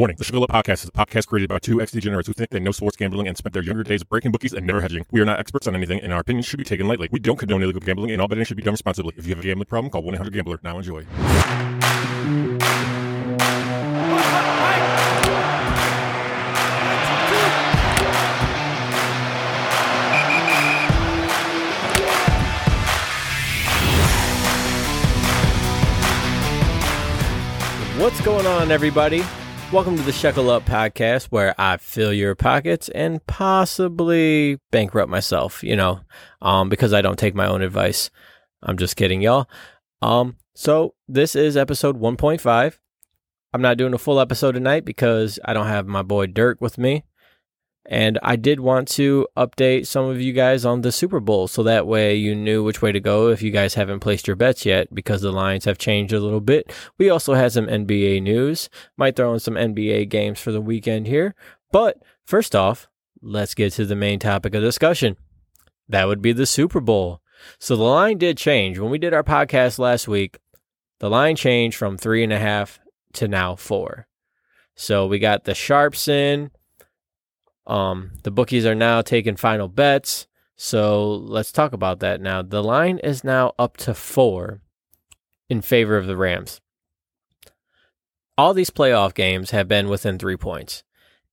Warning, the Sugar Podcast is a podcast created by two ex-degenerates who think they know sports gambling and spent their younger days breaking bookies and never hedging. We are not experts on anything, and our opinions should be taken lightly. We don't condone illegal gambling, and all betting should be done responsibly. If you have a gambling problem, call 1-800-GAMBLER. Now enjoy. What's going on, everybody? Welcome to the Shekel Up podcast, where I fill your pockets and possibly bankrupt myself. You know, um, because I don't take my own advice. I'm just kidding, y'all. Um, so this is episode 1.5. I'm not doing a full episode tonight because I don't have my boy Dirk with me. And I did want to update some of you guys on the Super Bowl so that way you knew which way to go if you guys haven't placed your bets yet because the lines have changed a little bit. We also had some NBA news. Might throw in some NBA games for the weekend here. But first off, let's get to the main topic of discussion. That would be the Super Bowl. So the line did change. When we did our podcast last week, the line changed from three and a half to now four. So we got the sharps in um, the bookies are now taking final bets. So let's talk about that now. The line is now up to four in favor of the Rams. All these playoff games have been within three points.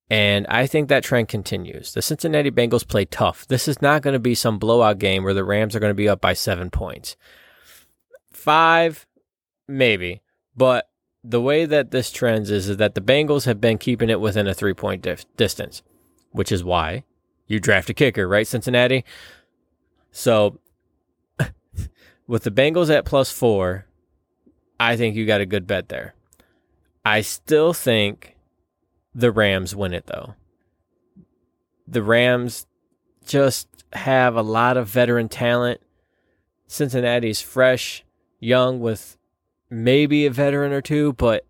And I think that trend continues. The Cincinnati Bengals play tough. This is not going to be some blowout game where the Rams are going to be up by seven points. Five, maybe. But the way that this trends is, is that the Bengals have been keeping it within a three point dif- distance which is why you draft a kicker, right, Cincinnati? So with the Bengals at plus four, I think you got a good bet there. I still think the Rams win it though. The Rams just have a lot of veteran talent. Cincinnati's fresh, young with maybe a veteran or two, but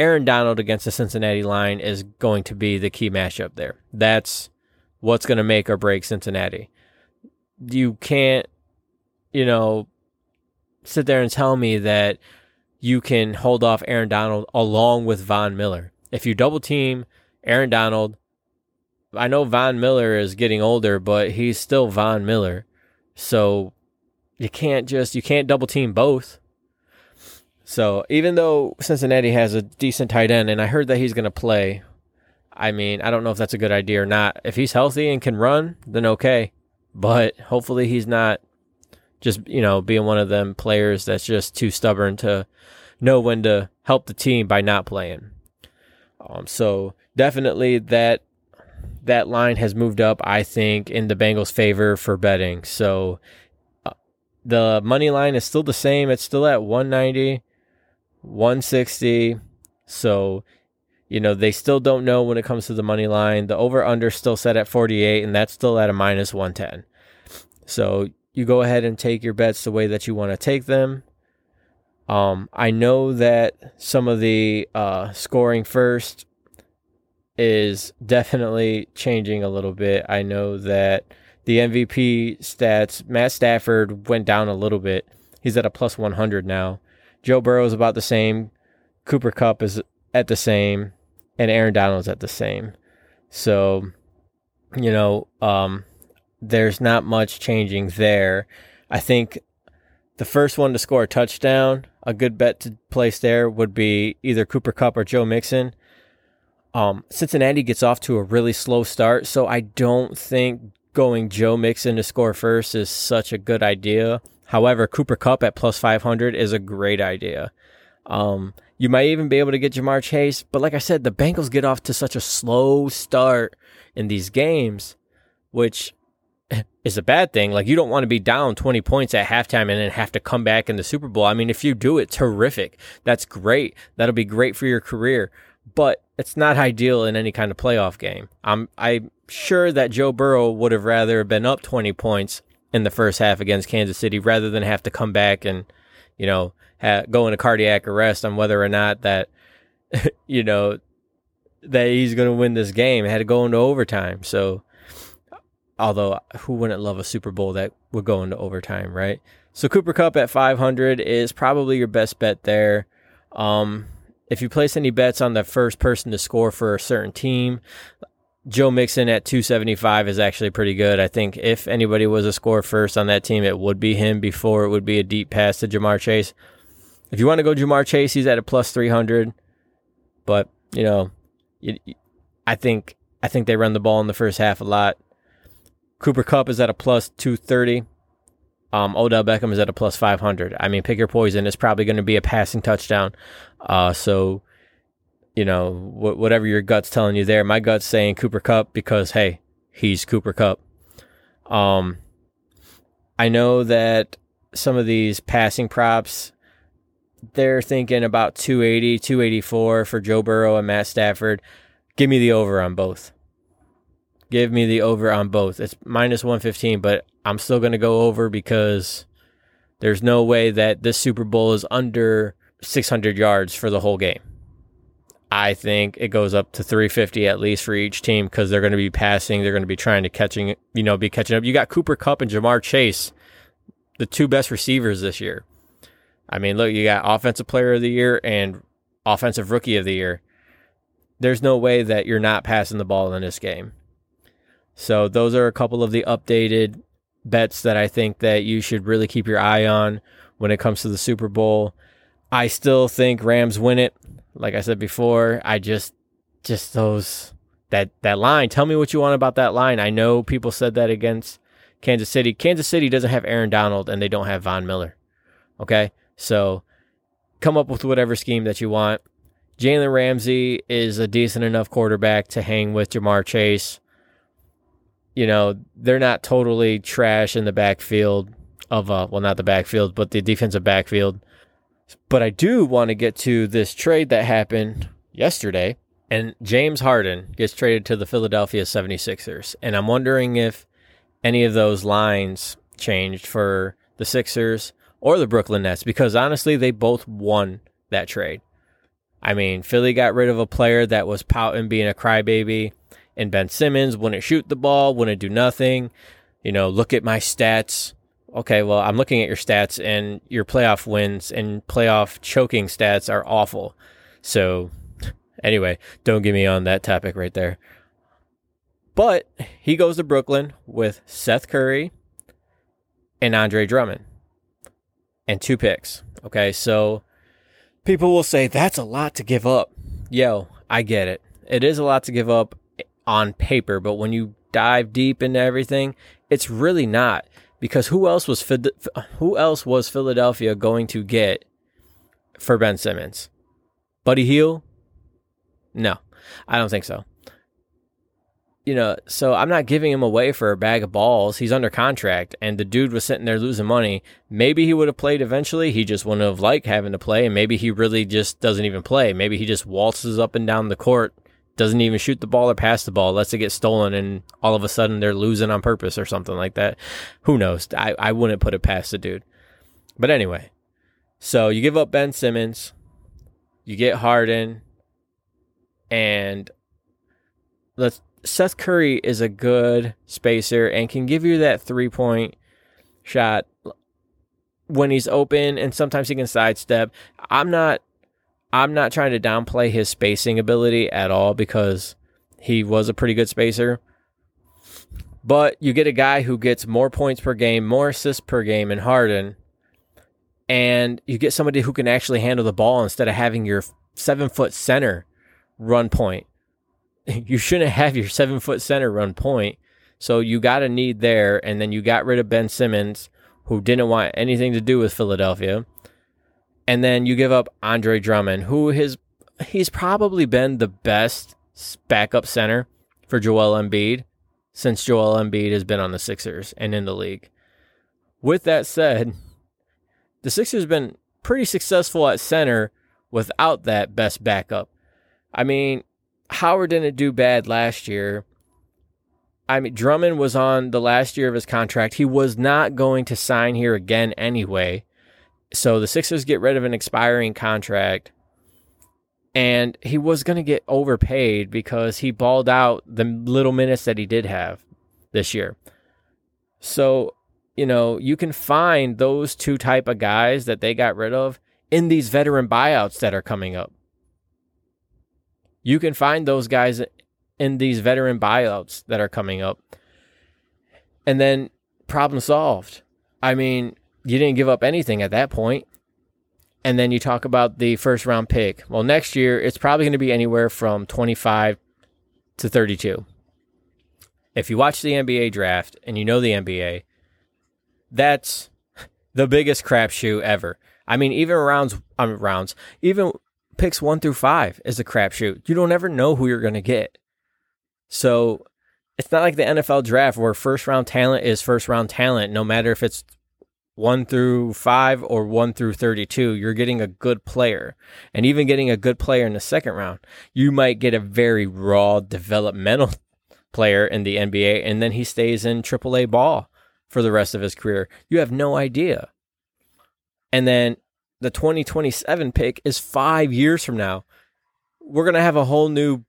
Aaron Donald against the Cincinnati line is going to be the key matchup there. That's what's going to make or break Cincinnati. You can't, you know, sit there and tell me that you can hold off Aaron Donald along with Von Miller. If you double team Aaron Donald, I know Von Miller is getting older, but he's still Von Miller. So you can't just you can't double team both. So even though Cincinnati has a decent tight end, and I heard that he's going to play, I mean, I don't know if that's a good idea or not. If he's healthy and can run, then okay. But hopefully he's not just, you know, being one of them players that's just too stubborn to know when to help the team by not playing. Um, so definitely that that line has moved up, I think, in the Bengals' favor for betting. So uh, the money line is still the same. It's still at 190. 160. So, you know, they still don't know when it comes to the money line. The over under still set at 48, and that's still at a minus 110. So you go ahead and take your bets the way that you want to take them. Um, I know that some of the uh, scoring first is definitely changing a little bit. I know that the MVP stats, Matt Stafford went down a little bit. He's at a plus 100 now. Joe Burrow is about the same. Cooper Kupp is at the same, and Aaron Donald's at the same. So, you know, um, there's not much changing there. I think the first one to score a touchdown, a good bet to place there would be either Cooper Kupp or Joe Mixon. Um, Cincinnati gets off to a really slow start, so I don't think going Joe Mixon to score first is such a good idea. However, Cooper Kupp at plus 500 is a great idea. Um, you might even be able to get Ja'Marr Chase, but like I said, the Bengals get off to such a slow start in these games, which is a bad thing. Like you don't want to be down 20 points at halftime and then have to come back in the Super Bowl. I mean, if you do it, terrific. That's great. That'll be great for your career. But it's not ideal in any kind of playoff game. I'm I'm sure that Joe Burrow would have rather been up 20 points in the first half against Kansas City rather than have to come back and, you know, ha- go into cardiac arrest on whether or not that, you know, that he's going to win this game. Had to go into overtime. So, although who wouldn't love a Super Bowl that would go into overtime, right? So Cooper Kupp at 500 is probably your best bet there. Um, if you place any bets on the first person to score for a certain team, Joe Mixon at 275 is actually pretty good. I think if anybody was a score first on that team, it would be him before it would be a deep pass to Ja'Marr Chase. If you want to go Ja'Marr Chase, he's at a plus 300. But, you know, I think I think they run the ball in the first half a lot. Cooper Kupp is at a plus 230. Um, Odell Beckham is at a plus 500. I mean, pick your poison. It's probably going to be a passing touchdown. Uh, so, you know, wh- whatever your gut's telling you there. My gut's saying Cooper Kupp because, hey, he's Cooper Kupp. Um, I know that some of these passing props, they're thinking about 280, 284 for Joe Burrow and Matt Stafford. Give me the over on both. Give me the over on both. It's minus 115, but I'm still going to go over because there's no way that this Super Bowl is under 600 yards for the whole game. I think it goes up to 350 at least for each team because they're going to be passing. They're going to be trying to catching, you know, be catching up. You got Cooper Kupp and Ja'Marr Chase, the two best receivers this year. I mean, look, you got offensive player of the year and offensive rookie of the year. There's no way that you're not passing the ball in this game. So those are a couple of the updated bets that I think that you should really keep your eye on when it comes to the Super Bowl. I still think Rams win it. Like I said before, I just just those that that line. Tell me what you want about that line. I know people said that against Kansas City. Kansas City doesn't have Aaron Donald and they don't have Von Miller. Okay? So come up with whatever scheme that you want. Jalen Ramsey is a decent enough quarterback to hang with Ja'Marr Chase you know, they're not totally trash in the backfield of uh well not the backfield, but the defensive backfield. But I do want to get to this trade that happened yesterday and James Harden gets traded to the Philadelphia 76ers. And I'm wondering if any of those lines changed for the Sixers or the Brooklyn Nets because honestly, they both won that trade. I mean, Philly got rid of a player that was pouting being a crybaby and Ben Simmons wouldn't shoot the ball, wouldn't do nothing. You know, look at my stats. Okay, well, I'm looking at your stats, and your playoff wins and playoff choking stats are awful. So, anyway, don't get me on that topic right there. But he goes to Brooklyn with Seth Curry and Andre Drummond and two picks. Okay, so people will say that's a lot to give up. Yo, I get it. It is a lot to give up on paper, but when you dive deep into everything, it's really not because who else was who else was Philadelphia going to get for Ben Simmons? Buddy Hield? No, I don't think so. You know, so I'm not giving him away for a bag of balls. He's under contract, and the dude was sitting there losing money. Maybe he would have played eventually. He just wouldn't have liked having to play, and maybe he really just doesn't even play. Maybe he just waltzes up and down the court doesn't even shoot the ball or pass the ball, lets it get stolen, and all of a sudden they're losing on purpose or something like that. Who knows? I, I wouldn't put it past the dude. But anyway, so you give up Ben Simmons, you get Harden, and let's Seth Curry is a good spacer and can give you that three point shot when he's open, and sometimes he can sidestep. I'm not I'm not trying to downplay his spacing ability at all because he was a pretty good spacer. But you get a guy who gets more points per game, more assists per game in Harden, and you get somebody who can actually handle the ball instead of having your seven foot center run point. You shouldn't have your seven foot center run point. So you got a need there, and then you got rid of Ben Simmons, who didn't want anything to do with Philadelphia and then you give up Andre Drummond, who has he's probably been the best backup center for Joel Embiid since Joel Embiid has been on the Sixers and in the league. With that said, the Sixers have been pretty successful at center without that best backup. I mean, Howard didn't do bad last year. I mean, Drummond was on the last year of his contract. He was not going to sign here again anyway. So the Sixers get rid of an expiring contract, and he was going to get overpaid because he balled out the little minutes that he did have this year. So, you know, you can find those two type of guys that they got rid of in these veteran buyouts that are coming up. You can find those guys in these veteran buyouts that are coming up. And then problem solved. I mean, you didn't give up anything at that point. And then you talk about the first round pick. Well, next year it's probably going to be anywhere from 25 to 32. If you watch the NBA draft and you know the NBA, that's the biggest crapshoot ever. I mean, even rounds, um, rounds, even picks one through five is a crapshoot. You don't ever know who you're going to get. So it's not like the NFL draft where first round talent is first round talent, no matter if it's one through five or one through 32, you're getting a good player. And even getting a good player in the second round, you might get a very raw developmental player in the NBA, and then he stays in AAA ball for the rest of his career. You have no idea. And then the 2027 pick is five years from now. We're going to have a whole new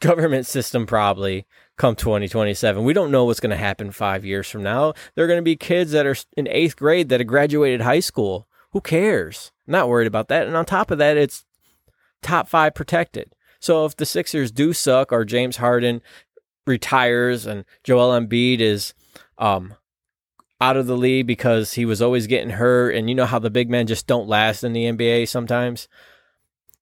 government system probably come 2027. We don't know what's going to happen five years from now. There are going to be kids that are in eighth grade that have graduated high school. Who cares? not worried about that. And on top of that, it's top five protected. So if the Sixers do suck or James Harden retires and Joel Embiid is um, out of the league because he was always getting hurt, and you know how the big men just don't last in the NBA sometimes,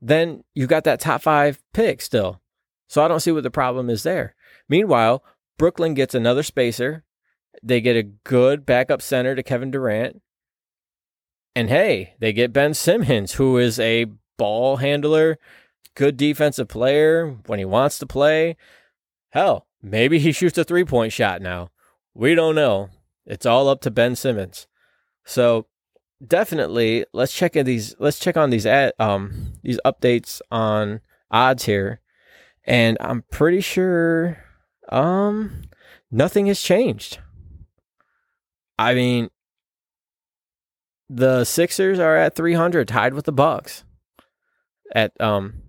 then you got that top five pick still. So I don't see what the problem is there. Meanwhile, Brooklyn gets another spacer. They get a good backup center to Kevin Durant. And hey, they get Ben Simmons, who is a ball handler, good defensive player when he wants to play. Hell, maybe he shoots a three point shot now. We don't know. It's all up to Ben Simmons. So definitely let's check in these let's check on these at um these updates on odds here and I'm pretty sure um nothing has changed. I mean the Sixers are at 300 tied with the Bucks at um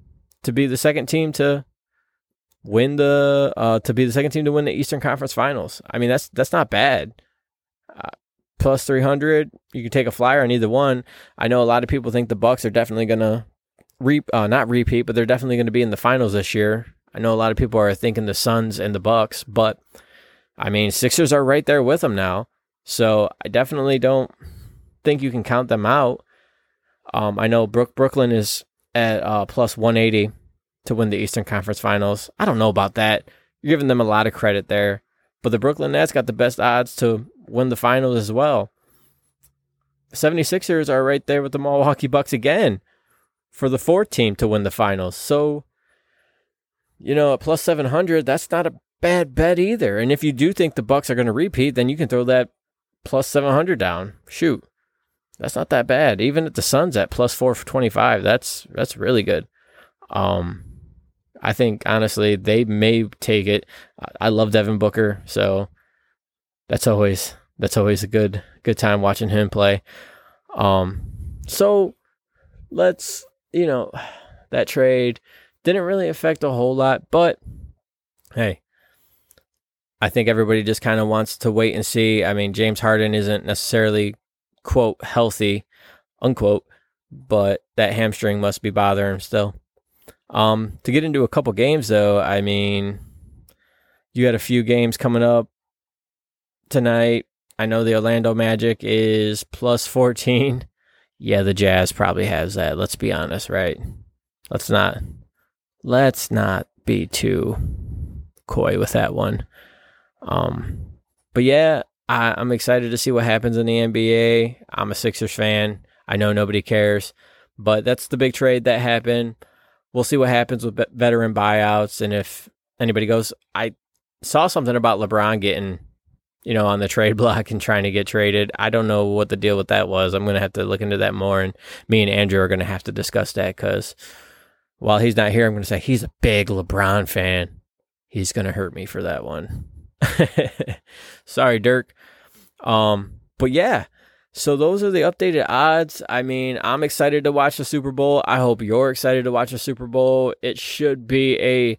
to be the second team to win the uh to be the second team to win the Eastern Conference Finals. I mean that's that's not bad. Uh, plus 300, you can take a flyer on either one. I know a lot of people think the Bucks are definitely going to re uh, not repeat, but they're definitely going to be in the finals this year. I know a lot of people are thinking the Suns and the Bucks, but I mean Sixers are right there with them now. So I definitely don't think you can count them out. Um, I know Brook Brooklyn is at uh, plus 180 to win the Eastern Conference Finals. I don't know about that. You're giving them a lot of credit there, but the Brooklyn Nets got the best odds to win the finals as well. 76ers are right there with the Milwaukee Bucks again for the fourth team to win the finals. So, you know, at plus 700, that's not a bad bet either. And if you do think the Bucks are going to repeat, then you can throw that plus 700 down. Shoot. That's not that bad. Even at the Suns at plus 425, that's that's really good. Um I think honestly they may take it. I love Devin Booker, so that's always that's always a good good time watching him play. Um so let's you know, that trade didn't really affect a whole lot, but hey, I think everybody just kind of wants to wait and see. I mean, James Harden isn't necessarily quote healthy, unquote, but that hamstring must be bothering him still. Um, to get into a couple games though, I mean, you had a few games coming up tonight. I know the Orlando Magic is plus 14 yeah, the Jazz probably has that. Let's be honest, right? Let's not let's not be too coy with that one. Um, but yeah, I, I'm excited to see what happens in the NBA. I'm a Sixers fan. I know nobody cares, but that's the big trade that happened. We'll see what happens with veteran buyouts and if anybody goes. I saw something about LeBron getting you know, on the trade block and trying to get traded. I don't know what the deal with that was. I'm going to have to look into that more. And me and Andrew are going to have to discuss that because while he's not here, I'm going to say he's a big LeBron fan. He's going to hurt me for that one. Sorry, Dirk. Um, but yeah, so those are the updated odds. I mean, I'm excited to watch the Super Bowl. I hope you're excited to watch the Super Bowl. It should be a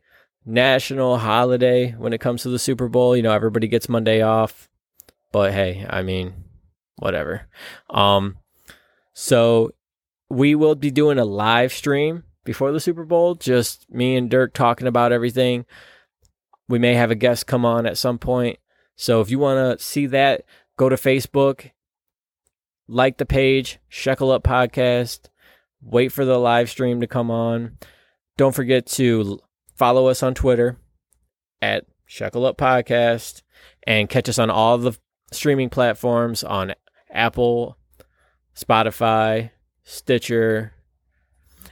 national holiday when it comes to the Super Bowl. You know, everybody gets Monday off. But hey, I mean, whatever. Um so we will be doing a live stream before the Super Bowl. Just me and Dirk talking about everything. We may have a guest come on at some point. So if you want to see that, go to Facebook, like the page, Shekel Up Podcast, wait for the live stream to come on. Don't forget to follow us on Twitter at Shekel Up Podcast and catch us on all the streaming platforms on Apple, Spotify, Stitcher,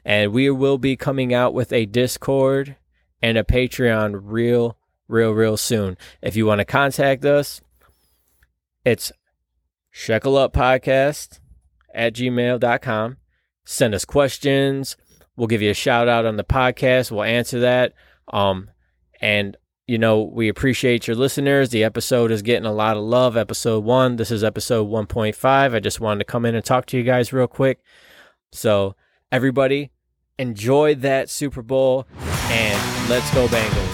and we will be coming out with a Discord and a Patreon real, real, real soon. If you want to contact us, it's shekel up podcast at gmail.com. Send us questions. We'll give you a shout out on the podcast. We'll answer that. Um, and you know, we appreciate your listeners. The episode is getting a lot of love. Episode one. This is episode 1.5. I just wanted to come in and talk to you guys real quick. So, everybody, enjoy that Super Bowl and let's go, Bengals.